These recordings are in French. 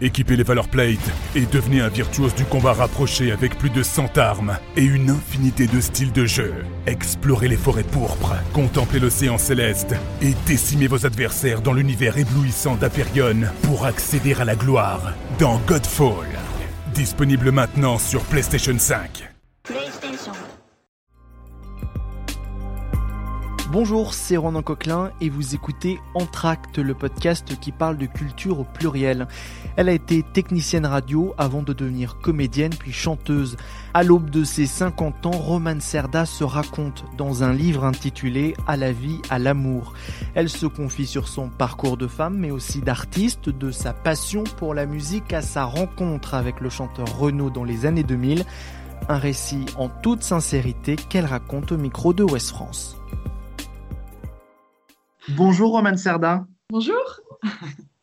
Équipez les Valor Plate et devenez un virtuose du combat rapproché avec plus de 100 armes et une infinité de styles de jeu. Explorez les forêts pourpres, contemplez l'océan céleste et décimez vos adversaires dans l'univers éblouissant d'Aperion pour accéder à la gloire dans Godfall. Disponible maintenant sur PlayStation 5. Bonjour, c'est Ronan Coquelin et vous écoutez Entracte, le podcast qui parle de culture au pluriel. Elle a été technicienne radio avant de devenir comédienne puis chanteuse. À l'aube de ses 50 ans, Romane Serda se raconte dans un livre intitulé À la vie, à l'amour. Elle se confie sur son parcours de femme mais aussi d'artiste, de sa passion pour la musique à sa rencontre avec le chanteur Renaud dans les années 2000. Un récit en toute sincérité qu'elle raconte au micro de Ouest France. Bonjour Roman Serda. Bonjour.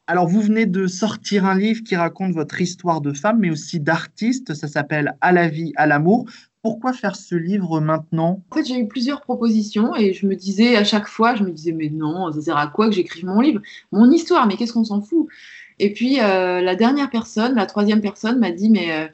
Alors vous venez de sortir un livre qui raconte votre histoire de femme mais aussi d'artiste, ça s'appelle À la vie, à l'amour. Pourquoi faire ce livre maintenant? En fait, j'ai eu plusieurs propositions et je me disais à chaque fois, je me disais mais non, ça sert à quoi que j'écrive mon livre? Mon histoire, mais qu'est-ce qu'on s'en fout? Et puis euh, la dernière personne, la troisième personne m'a dit mais euh,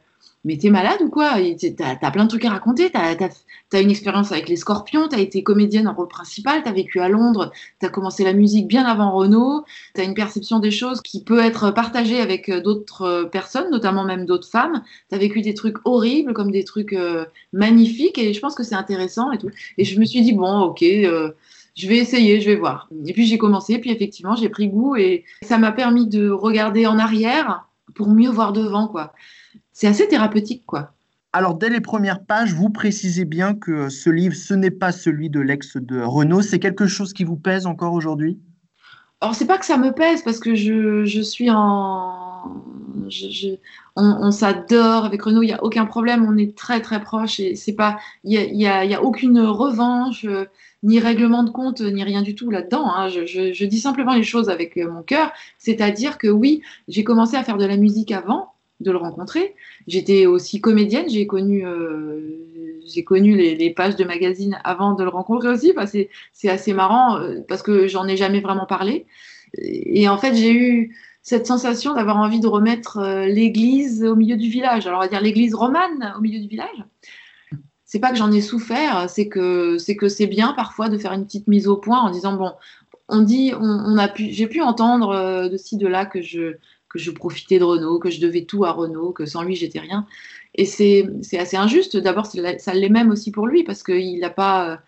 mais t'es malade ou quoi? T'as as plein de trucs à raconter, t'as as, une expérience avec les Scorpions, t'as été comédienne en rôle principal, t'as vécu à Londres, t'as commencé la musique bien avant Renault, t'as une perception des choses qui peut être partagée avec euh, d'autres euh, personnes, notamment même d'autres femmes, t'as vécu des trucs horribles comme des trucs euh, magnifiques. Et je pense que c'est intéressant et tout. Et je me suis dit, bon, ok, je vais essayer, je vais voir. Et puis j'ai commencé, puis effectivement j'ai pris goût. Et ça m'a permis de regarder en arrière pour mieux voir devant, quoi c'est assez thérapeutique, quoi. Alors, dès les premières pages, vous précisez bien que ce livre, ce n'est pas celui de l'ex de Renault. C'est quelque chose qui vous pèse encore aujourd'hui? Alors, c'est pas que ça me pèse, parce que je, je suis en. Je, on, s'adore avec Renault, il n'y a aucun problème, on est très très proches et c'est pas. Il n'y a, y a, aucune revanche, ni règlement de compte, ni rien du tout là-dedans. Hein. Je, je dis simplement les choses avec mon cœur, c'est-à-dire que oui, j'ai commencé à faire de la musique avant de le rencontrer. J'étais aussi comédienne, j'ai connu, euh, connu les, pages de magazines avant de le rencontrer aussi. c'est assez marrant euh, parce que j'en ai jamais vraiment parlé. Et en fait, j'ai eu cette sensation d'avoir envie de remettre euh, l'église au milieu du village. Alors, on va dire l'église romane au milieu du village. C'est pas que j'en ai souffert, c'est que c'est que c'est bien parfois de faire une petite mise au point en disant bon, on dit, on, a pu, j'ai pu entendre de ci de là que je que je profitais de Renault, que je devais tout à Renault, que sans lui, j'étais rien. Et c'est assez injuste. D'abord, ça l'est même aussi pour lui, parce qu'il n'a pas,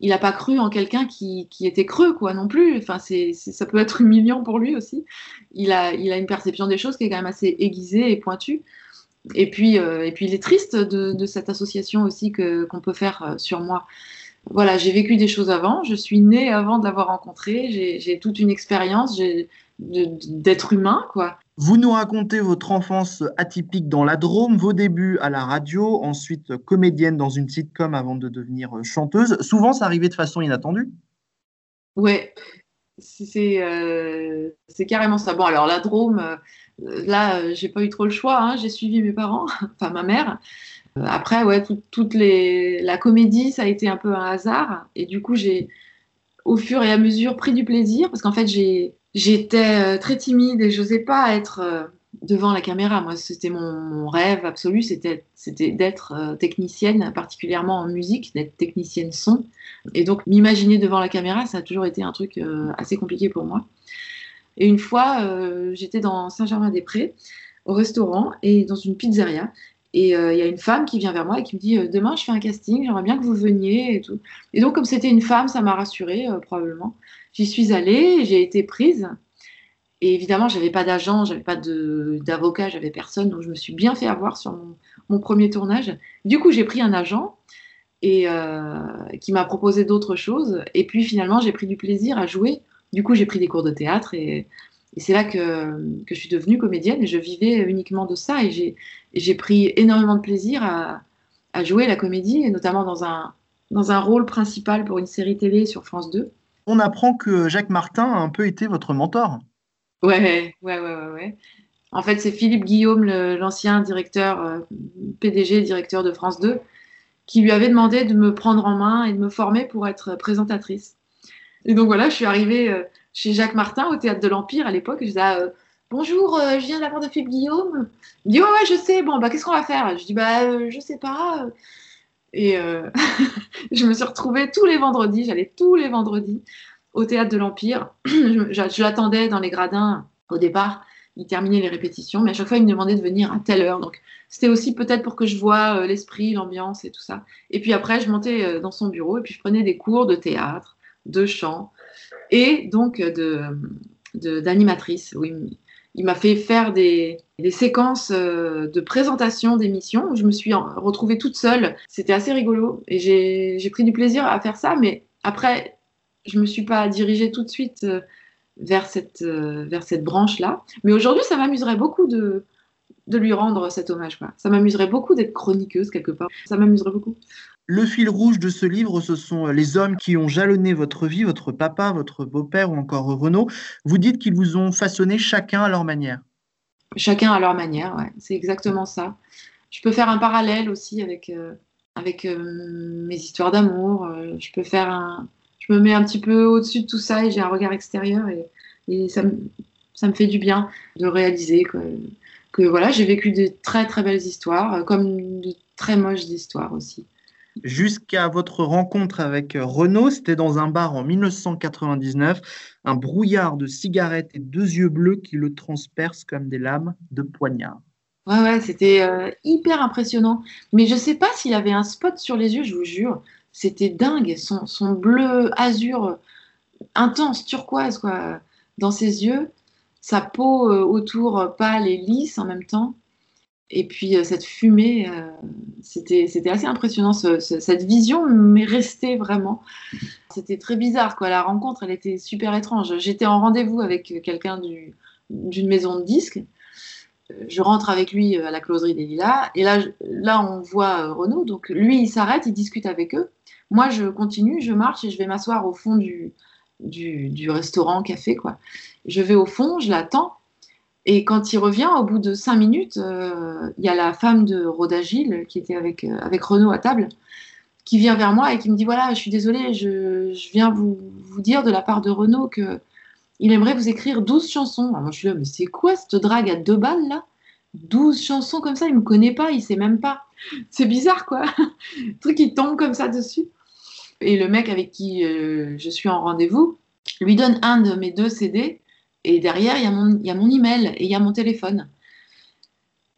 il pas cru en quelqu'un qui, qui, était creux, quoi, non plus. Enfin, c'est ça peut être humiliant pour lui aussi. Il a, il a une perception des choses qui est quand même assez aiguisée et pointue. Et puis, euh, et puis il est triste de, cette association aussi qu'on peut faire euh, sur moi. Voilà, j'ai vécu des choses avant, je suis née avant de l'avoir rencontré, j'ai toute une expérience d'être humain, quoi. Vous nous racontez votre enfance atypique dans la Drôme, vos débuts à la radio, ensuite comédienne dans une sitcom avant de devenir chanteuse. Souvent, ça arrivait de façon inattendue Ouais, c'est euh, carrément ça. Bon, alors la Drôme, euh, là, j'ai pas eu trop le choix. Hein. J'ai suivi mes parents, enfin ma mère. Après, ouais, toute les... la comédie, ça a été un peu un hasard. Et du coup, j'ai, au fur et à mesure, pris du plaisir parce qu'en fait, j'ai J'étais euh, très timide et je n'osais pas être euh, devant la caméra. Moi, c'était mon, rêve absolu, c'était d'être euh, technicienne, particulièrement en musique, d'être technicienne son. Et donc, m'imaginer devant la caméra, ça a toujours été un truc assez compliqué pour moi. Et une fois, j'étais dans Saint-Germain-des-Prés, au restaurant et dans une pizzeria. Et il y a une femme qui vient vers moi et qui me dit Demain, je fais un casting, j'aimerais bien que vous veniez. Et, tout. et donc, comme c'était une femme, ça m'a rassurée, probablement. J'y suis allée, j'ai été prise. Et évidemment, j'avais pas d'agent, j'avais pas d'avocat, j'avais personne, donc je me suis bien fait avoir sur mon, premier tournage. Du coup, j'ai pris un agent et euh, qui m'a proposé d'autres choses. Et puis finalement, j'ai pris du plaisir à jouer. Du coup, j'ai pris des cours de théâtre et, c'est là que, je suis devenue comédienne et je vivais uniquement de ça. Et j'ai pris énormément de plaisir à, jouer la comédie, et notamment dans un, dans un rôle principal pour une série télé sur France 2 on apprend que Jacques Martin a un peu été votre mentor. Ouais, ouais, ouais, ouais. En fait, c'est Philippe Guillaume, l'ancien directeur, euh, PDG, directeur de France 2, qui lui avait demandé de me prendre en main et de me former pour être présentatrice. Et donc voilà, je suis arrivée euh, chez Jacques Martin au théâtre de l'Empire à l'époque. Je disais, ah, euh, Bonjour, je viens part de Philippe Guillaume. Il dit Ouais, ouais, je sais. Bon, bah, qu'est-ce qu'on va faire? Je dis Bah, je sais pas. Et je me suis retrouvée tous les vendredis, j'allais tous les vendredis au théâtre de l'Empire. je l'attendais dans les gradins au départ il terminait les répétitions, mais à chaque fois, il me demandait de venir à telle heure. Donc, c'était aussi peut-être pour que je vois euh, l'esprit, l'ambiance et tout ça. Et puis après, je montais euh, dans son bureau et puis je prenais des cours de théâtre, de chant et donc de, d'animatrice. oui, il m'a fait faire des, des séquences euh, de présentation d'émissions où je me suis retrouvée toute seule. C'était assez rigolo et j'ai, pris du plaisir à faire ça, mais après, je me suis pas dirigée tout de suite vers cette, euh, vers cette branche-là. Mais aujourd'hui, ça m'amuserait beaucoup de, de lui rendre cet hommage. Quoi. Ça m'amuserait beaucoup d'être chroniqueuse quelque part. Ça m'amuserait beaucoup. Le fil rouge de ce livre, ce sont les hommes qui ont jalonné votre vie, votre papa, votre beau-père ou encore Renaud. Vous dites qu'ils vous ont façonné chacun à leur manière. Chacun à leur manière, ouais. c'est exactement ça. Je peux faire un parallèle aussi avec, euh, avec euh, mes histoires d'amour. je peux faire un, je me mets un petit peu au-dessus de tout ça et j'ai un regard extérieur et, ça, me, fait du bien de réaliser que, voilà, j'ai vécu de très très belles histoires, comme de très moches histoires aussi. Jusqu'à votre rencontre avec Renaud, c'était dans un bar en 1999, un brouillard de cigarettes et deux yeux bleus qui le transpercent comme des lames de poignard. Ouais, ouais, c'était euh, hyper impressionnant. Mais je ne sais pas s'il avait un spot sur les yeux, je vous jure. C'était dingue, son, bleu azur intense, turquoise, quoi, dans ses yeux, sa peau euh, autour pâle et lisse en même temps. Et puis euh, cette fumée, euh, c'était, assez impressionnant. cette vision m'est restée vraiment. C'était très bizarre, quoi. La rencontre, elle était super étrange. J'étais en rendez-vous avec quelqu'un d'une maison de disques. Je rentre avec lui à la closerie des Lilas. Et là, là on voit Renaud. Donc lui, il s'arrête, il discute avec eux. Moi, je continue, je marche et je vais m'asseoir au fond du, du, restaurant, café, quoi. Je vais au fond, je l'attends. Et quand il revient, au bout de cinq minutes, euh, il y a la femme de Rodagil qui était avec, euh, avec Renaud à table, qui vient vers moi et qui me dit voilà, je suis désolée, je, viens vous, dire de la part de Renaud que il aimerait vous écrire 12 chansons. Alors moi, je suis là, mais c'est quoi cette drague à deux balles là? 12 chansons comme ça, il me connaît pas, il sait même pas. C'est bizarre quoi. Le truc qui tombe comme ça dessus. Et le mec avec qui euh, je suis en rendez-vous lui donne un de mes deux CD. Et derrière, il y, a mon, email et il y a mon téléphone.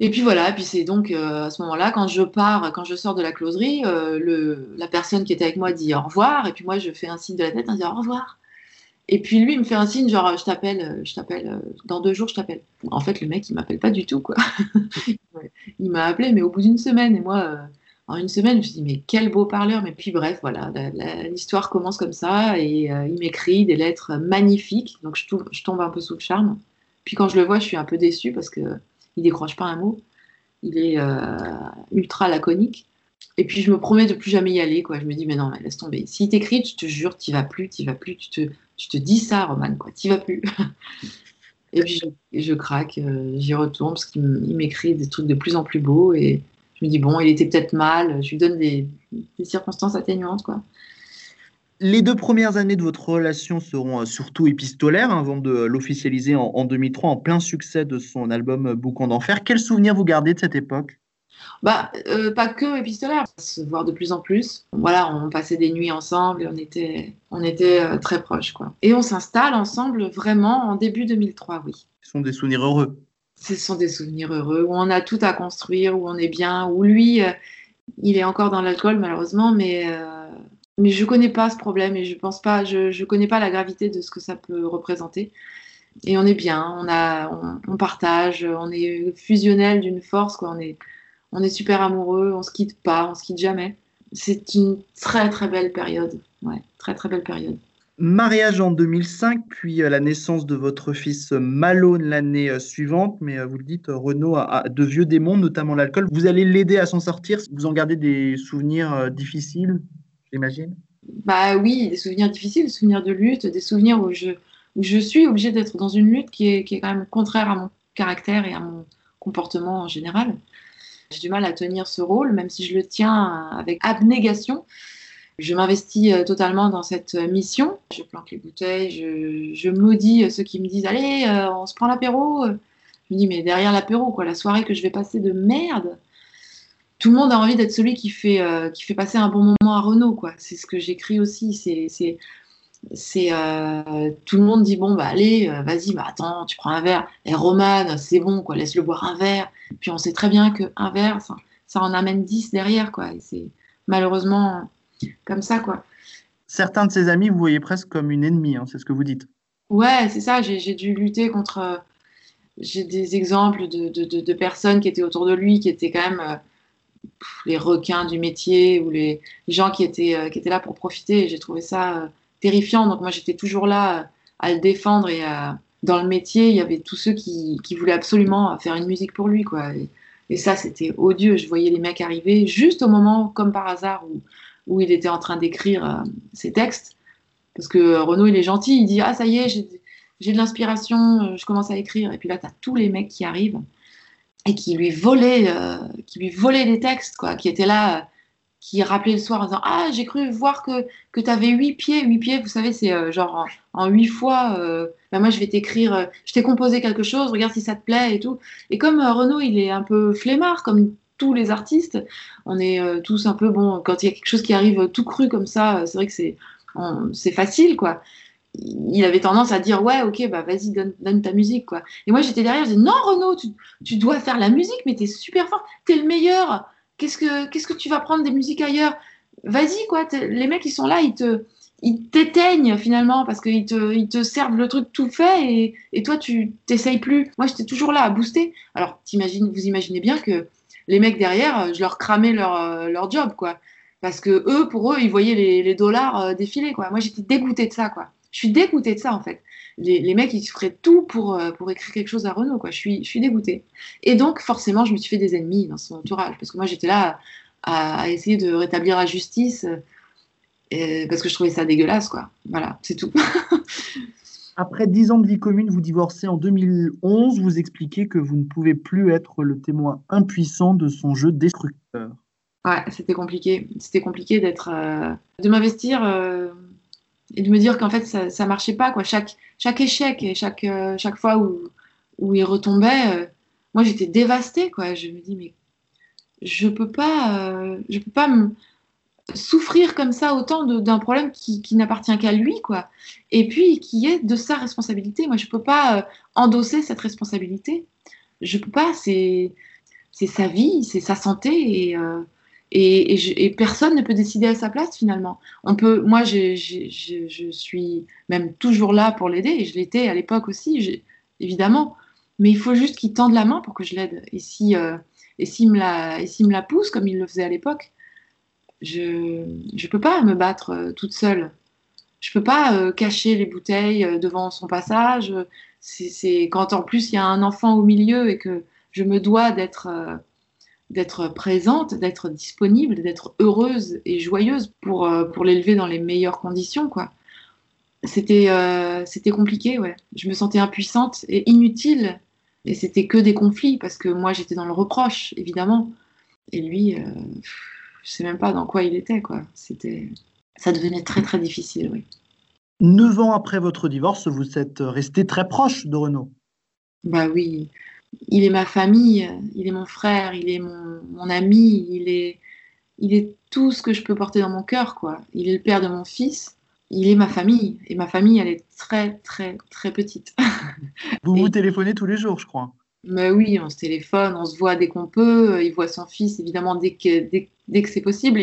Et puis voilà, puis c'est donc euh, à ce moment-là, quand je pars, quand je sors de la closerie, euh, la personne qui était avec moi dit au revoir, et puis moi je fais un signe de la tête en disant au revoir. Et puis lui il me fait un signe genre je t'appelle, je t'appelle dans deux jours, je t'appelle. En fait le mec il m'appelle pas du tout quoi. il m'a appelé mais au bout d'une semaine et moi en une semaine, je me suis dit, mais quel beau parleur. Mais puis bref, voilà, l'histoire commence comme ça et euh, il m'écrit des lettres magnifiques. Donc je, tombe un peu sous le charme. Puis quand je le vois, je suis un peu déçue parce qu'il ne décroche pas un mot. Il est euh, ultra laconique. Et puis je me promets de plus jamais y aller. Quoi. Je me dis, mais non, mais laisse tomber. S'il t'écrit, je te jure, tu vas plus, tu vas plus. Tu te, tu te dis ça, Roman, quoi. Tu vas plus. et puis je, je craque, euh, j'y retourne parce qu'il m'écrit des trucs de plus en plus beaux. Et je me dis, bon, il était peut-être mal, je lui donne des, circonstances atténuantes, quoi. Les deux premières années de votre relation seront euh, surtout épistolaires hein, avant de l'officialiser en, 2003 en plein succès de son album euh, Boucan d'enfer. Quels souvenirs vous gardez de cette époque? Bah, euh, pas que épistolaire, se voir de plus en plus. Voilà, on passait des nuits ensemble et on était, on était très proches, quoi. Et on s'installe ensemble vraiment en début 2003, oui. Ce sont des souvenirs heureux ce sont des souvenirs heureux, où on a tout à construire, où on est bien, où lui, euh, il est encore dans l'alcool malheureusement, mais, euh, mais je ne connais pas ce problème et je pense pas, je ne connais pas la gravité de ce que ça peut représenter. Et on est bien, on, a, on, partage, on est fusionnel d'une force, quoi. On, est, on est super amoureux, on se quitte pas, on se quitte jamais. C'est une très très belle période, ouais, très très belle période. Mariage en 2005, puis euh, la naissance de votre fils Malone l'année euh, suivante. Mais euh, vous le dites, Renaud a de vieux démons, notamment l'alcool. Vous allez l'aider à s'en sortir? Vous en gardez des souvenirs difficiles, j'imagine? Bah oui, des souvenirs difficiles, des souvenirs de lutte, des souvenirs où je, je suis obligée d'être dans une lutte qui est, qui est quand même contraire à mon caractère et à mon comportement en général. J'ai du mal à tenir ce rôle, même si je le tiens avec abnégation. Je m'investis totalement dans cette mission. Je planque les bouteilles, je, maudis ceux qui me disent Allez, on se prend l'apéro. Je me dis Mais derrière l'apéro, quoi, la soirée que je vais passer de merde, tout le monde a envie d'être celui qui fait, qui fait passer un bon moment à Renault. Quoi. C'est ce que j'écris aussi. C'est, c'est euh, tout le monde dit bon bah allez euh, vas-y bah attends tu prends un verre et Roman c'est bon quoi laisse-le boire un verre puis on sait très bien que un verre ça, ça en amène 10 derrière quoi et c'est malheureusement comme ça quoi certains de ses amis vous voyez presque comme une ennemie hein, c'est ce que vous dites ouais c'est ça j'ai dû lutter contre j'ai des exemples de, de, de, personnes qui étaient autour de lui qui étaient quand même euh, les requins du métier ou les, gens qui étaient, qui étaient là pour profiter j'ai trouvé ça terrifiant. Donc moi, j'étais toujours là euh, à le défendre et euh, dans le métier, il y avait tous ceux qui, voulaient absolument faire une musique pour lui, quoi. Et, ça, c'était odieux. Je voyais les mecs arriver juste au moment, comme par hasard, où, où il était en train d'écrire euh, ses textes. Parce que Renaud, il est gentil. Il dit Ah, ça y est, j'ai de l'inspiration, je commence à écrire. Et puis là, tu as tous les mecs qui arrivent et qui lui volaient, qui lui volaient des textes, quoi, qui étaient là qui rappelait le soir en disant Ah, j'ai cru voir que, que tu avais huit pieds. Huit pieds, vous savez, c'est euh, genre en huit fois, euh, bah, moi je vais t'écrire, euh, je t'ai composé quelque chose, regarde si ça te plaît et tout. Et comme Renaud, il est un peu flemmard, comme tous les artistes, on est tous un peu, bon, quand il y a quelque chose qui arrive tout cru comme ça, c'est vrai que c'est, c'est facile, quoi. Il avait tendance à dire ouais ok bah vas-y donne, donne, ta musique quoi et moi j'étais derrière je dis non Renaud tu, tu dois faire la musique mais t'es super fort t'es le meilleur Qu'est-ce que, qu'est-ce que tu vas prendre des musiques ailleurs? Vas-y, quoi. Les mecs, ils sont là, ils te, ils t'éteignent finalement parce qu'ils te, ils te servent le truc tout fait et, et toi, tu t'essayes plus. Moi, j'étais toujours là à booster. Alors, vous imaginez bien que les mecs derrière, je leur cramais leur, euh, leur job, quoi. Parce que eux, pour eux, ils voyaient les, dollars euh, défiler, quoi. Moi, j'étais dégoûtée de ça, quoi. Je suis dégoûtée de ça, en fait. Les, mecs, ils feraient tout pour, euh, écrire quelque chose à Renault, quoi. Je suis, je dégoûtée. Et donc, forcément, je me suis fait des ennemis dans son entourage. Parce que moi, j'étais là à, essayer de rétablir la justice. Euh, parce que je trouvais ça dégueulasse, quoi. Voilà, c'est tout. Après dix ans de vie commune, vous divorcez en 2011. Vous expliquez que vous ne pouvez plus être le témoin impuissant de son jeu destructeur. Ouais, c'était compliqué. C'était compliqué d'être, euh, de m'investir euh, et de me dire qu'en fait ça, ça marchait pas quoi. Chaque échec et chaque euh, fois où il retombait, moi j'étais dévastée quoi. Je me dis mais je peux pas je peux pas me souffrir comme ça autant d'un problème qui, n'appartient qu'à lui quoi. Et puis qui est de sa responsabilité. Moi je peux pas endosser cette responsabilité. Je peux pas. C'est sa vie, c'est sa santé et et, personne ne peut décider à sa place finalement. On peut, moi, je, suis même toujours là pour l'aider et je l'étais à l'époque aussi, évidemment. Mais il faut juste qu'il tende la main pour que je l'aide. Et si, euh, et s'il me la, et me la pousse comme il le faisait à l'époque, je ne peux pas me battre euh, toute seule. Je peux pas euh, cacher les bouteilles devant son passage. C'est quand en plus il y a un enfant au milieu et que je me dois d'être d'être présente, d'être disponible, d'être heureuse et joyeuse pour, euh, pour l'élever dans les meilleures conditions, quoi. C'était euh, c'était compliqué, ouais. Je me sentais impuissante et inutile. Et c'était que des conflits parce que moi j'étais dans le reproche, évidemment. Et lui, euh, je sais même pas dans quoi il était, quoi. C'était, ça devenait très très difficile, oui. Neuf ans après votre divorce, vous êtes resté très proche de Renaud. Bah oui, il est ma famille, il est mon frère, il est mon, ami, il est, il est tout ce que je peux porter dans mon cœur, quoi. Il est le père de mon fils, il est ma famille, et ma famille, elle est très, très, très petite. Vous vous téléphonez tous les jours, je crois. Mais oui, on se téléphone, on se voit dès qu'on peut. Il voit son fils, évidemment, dès que, dès, que c'est possible.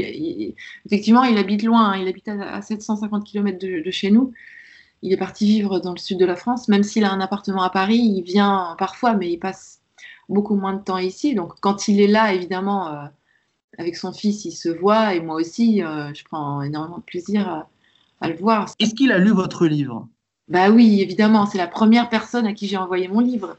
effectivement, il habite loin, hein. il habite à, 750 km de chez nous il est parti vivre dans le sud de la France, même s'il a un appartement à Paris, il vient parfois, mais il passe beaucoup moins de temps ici. Donc quand il est là, évidemment, euh, avec son fils, il se voit, et moi aussi, euh, je prends énormément de plaisir à, le voir. Est-ce qu'il a lu votre livre? Bah oui, évidemment, c'est la première personne à qui j'ai envoyé mon livre.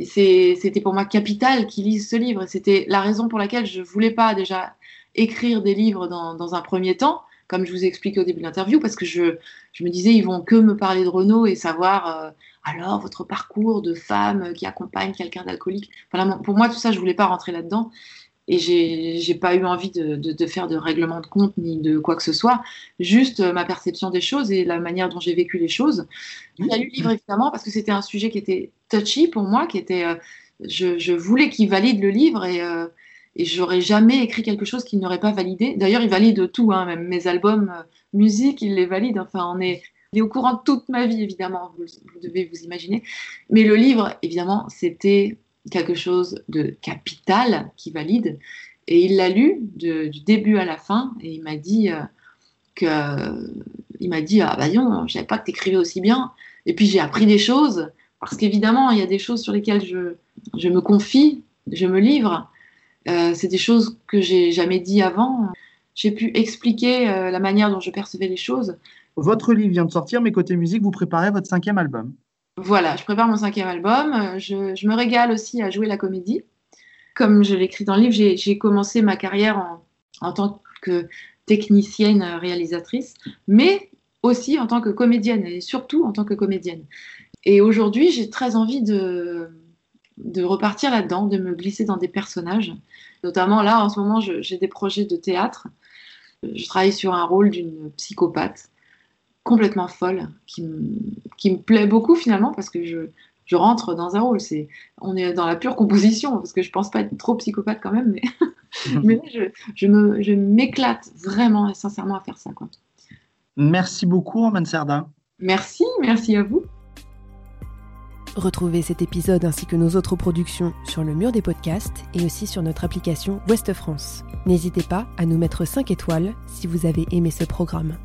C'était pour moi capital qu'il lise ce livre. C'était la raison pour laquelle je voulais pas déjà écrire des livres dans, dans un premier temps comme je vous ai expliqué au début de l'interview, parce que je, je, me disais, ils vont que me parler de Renault et savoir, euh, alors, votre parcours de femme qui accompagne quelqu'un d'alcoolique. pour moi, tout ça, je voulais pas rentrer là-dedans. Et j'ai pas eu envie de, de, faire de règlement de compte ni de quoi que ce soit, juste euh, ma perception des choses et la manière dont j'ai vécu les choses. J'ai lu le livre évidemment parce que c'était un sujet qui était touchy pour moi, qui était, euh, je, je, voulais qu'il valide le livre et, euh, et j'aurais jamais écrit quelque chose qu'il n'aurait pas validé. D'ailleurs, il valide tout, hein, même mes albums, musique, il les valide. Enfin, on est, il est au courant de toute ma vie évidemment, vous devez vous imaginer. Mais le livre, évidemment, c'était quelque chose de capital qui valide. Et il l'a lu du début à la fin et il m'a dit euh, que il m'a dit ah bah non, je savais pas que tu écrivais aussi bien. Et puis j'ai appris des choses parce qu'évidemment il y a des choses sur lesquelles je, je me confie, je me livre. Euh, c'est des choses que j'ai jamais dit avant. J'ai pu expliquer euh, la manière dont je percevais les choses. Votre livre vient de sortir, mais côté musique, vous préparez votre cinquième album. Voilà, je prépare mon cinquième album. Euh, je, me régale aussi à jouer la comédie. Comme je l'écris dans le livre, j'ai commencé ma carrière en, tant que technicienne réalisatrice, mais aussi en tant que comédienne et surtout en tant que comédienne. Et aujourd'hui, j'ai très envie de, de repartir là-dedans, de me glisser dans des personnages. Notamment là, en ce moment, j'ai des projets de théâtre. Je travaille sur un rôle d'une psychopathe complètement folle, qui me, plaît beaucoup finalement parce que je, je rentre dans un rôle. C'est, on est dans la pure composition parce que je pense pas être trop psychopathe quand même, mais, mais je, je, me, je m'éclate vraiment et sincèrement à faire ça. Quoi. Merci beaucoup, Roman Serda. Merci, merci à vous. Retrouvez cet épisode ainsi que nos autres productions sur le mur des podcasts et aussi sur notre application Ouest France. N'hésitez pas à nous mettre 5 étoiles si vous avez aimé ce programme.